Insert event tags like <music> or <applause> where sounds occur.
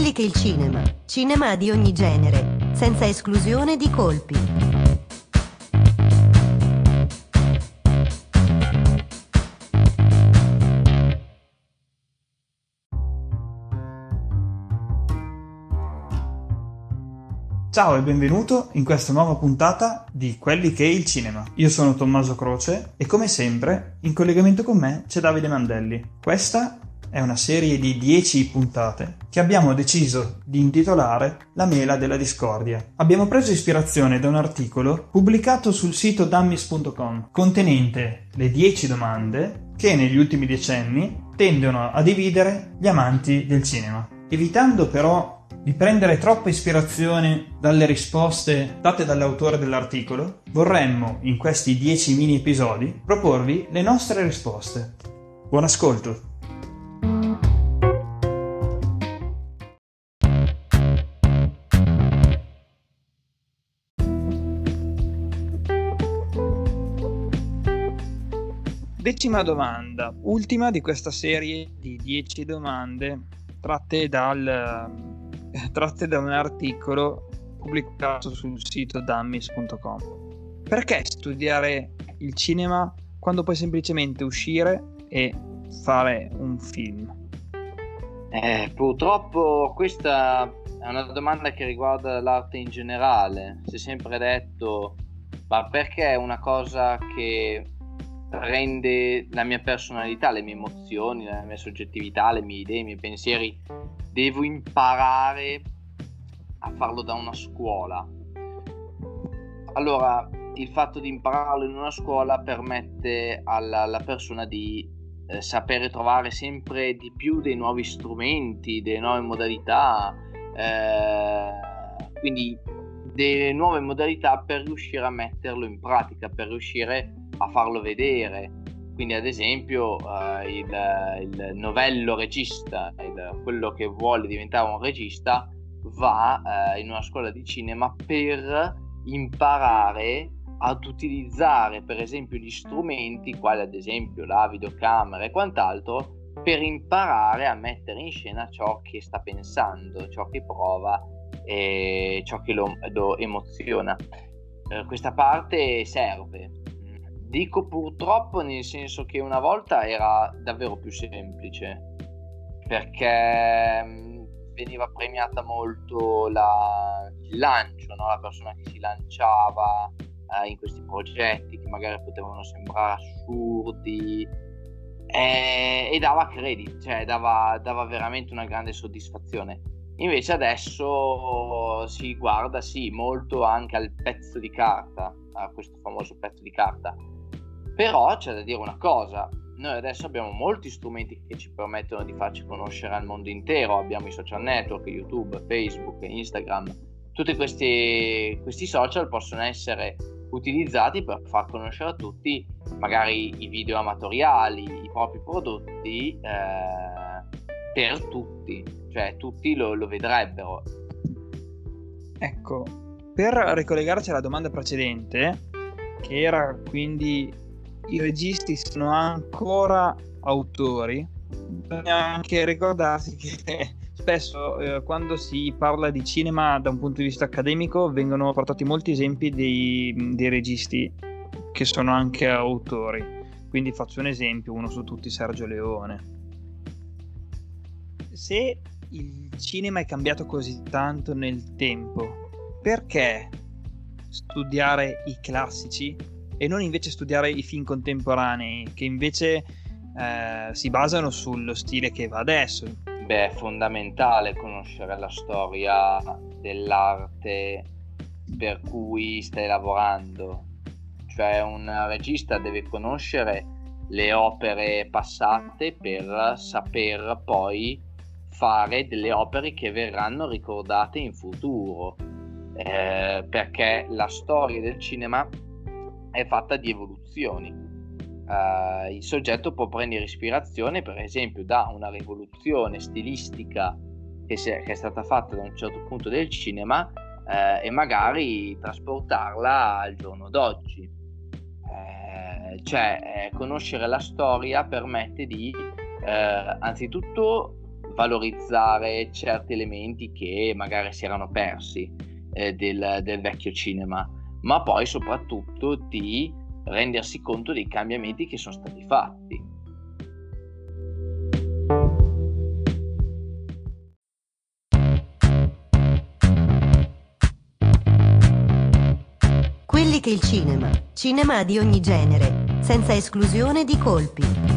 Quelli che il cinema, cinema di ogni genere, senza esclusione di colpi. Ciao e benvenuto in questa nuova puntata di Quelli che è il cinema. Io sono Tommaso Croce e come sempre in collegamento con me c'è Davide Mandelli. Questa è una serie di 10 puntate che abbiamo deciso di intitolare La mela della discordia. Abbiamo preso ispirazione da un articolo pubblicato sul sito dummies.com contenente le 10 domande che negli ultimi decenni tendono a dividere gli amanti del cinema. Evitando però di prendere troppa ispirazione dalle risposte date dall'autore dell'articolo, vorremmo in questi 10 mini episodi proporvi le nostre risposte. Buon ascolto! Decima domanda, ultima di questa serie di 10 domande tratte, dal, tratte da un articolo pubblicato sul sito dummies.com. Perché studiare il cinema quando puoi semplicemente uscire e fare un film? Eh, purtroppo questa è una domanda che riguarda l'arte in generale. Si è sempre detto, ma perché una cosa che rende la mia personalità, le mie emozioni, la mia soggettività, le mie idee, i miei pensieri, devo imparare a farlo da una scuola. Allora, il fatto di impararlo in una scuola permette alla, alla persona di eh, sapere trovare sempre di più dei nuovi strumenti, delle nuove modalità, eh, quindi delle nuove modalità per riuscire a metterlo in pratica, per riuscire a farlo vedere. Quindi, ad esempio, uh, il, il, novello regista, il, quello che vuole diventare un regista, va uh, in una scuola di cinema per imparare ad utilizzare, per esempio, gli strumenti, quali ad esempio la videocamera e quant'altro, per imparare a mettere in scena ciò che sta pensando, ciò che prova e ciò che lo, lo emoziona. Uh, questa parte serve, Dico purtroppo nel senso che una volta era davvero più semplice perché mm, veniva premiata molto la, il lancio, no? la persona che si lanciava eh, in questi progetti che magari potevano sembrare assurdi e, e dava credit, cioè dava, dava veramente una grande soddisfazione. Invece adesso si guarda sì molto anche al pezzo di carta, a questo famoso pezzo di carta però c'è da dire una cosa, noi adesso abbiamo molti strumenti che ci permettono di farci conoscere al mondo intero, abbiamo i social network, YouTube, Facebook, Instagram, tutti questi, questi social possono essere utilizzati per far conoscere a tutti magari i video amatoriali, i propri prodotti eh, per tutti, cioè tutti lo, lo vedrebbero. Ecco, per ricollegarci alla domanda precedente, che era quindi i registi sono ancora autori, bisogna anche ricordarsi che <laughs> spesso eh, quando si parla di cinema da un punto di vista accademico vengono portati molti esempi dei, dei registi che sono anche autori. Quindi faccio un esempio, uno su tutti Sergio Leone. Se il cinema è cambiato così tanto nel tempo, perché studiare i classici e non invece studiare i film contemporanei che invece eh, si basano sullo stile che va adesso. Beh, è fondamentale conoscere la storia dell'arte per cui stai lavorando. Cioè un regista deve conoscere le opere passate per saper poi fare delle opere che verranno ricordate in futuro. Eh, perché la storia del cinema è fatta di evoluzioni. Uh, il soggetto può prendere ispirazione, per esempio, da una rivoluzione stilistica che, è, che è stata fatta da un certo punto del cinema uh, e magari trasportarla al giorno d'oggi. Uh, cioè, eh, conoscere la storia permette di, anzitutto, valorizzare certi elementi che magari si erano persi eh, del, del vecchio cinema, ma poi soprattutto di rendersi conto dei cambiamenti che sono stati fatti. Quelli che il cinema, cinema di ogni genere, senza esclusione di colpi.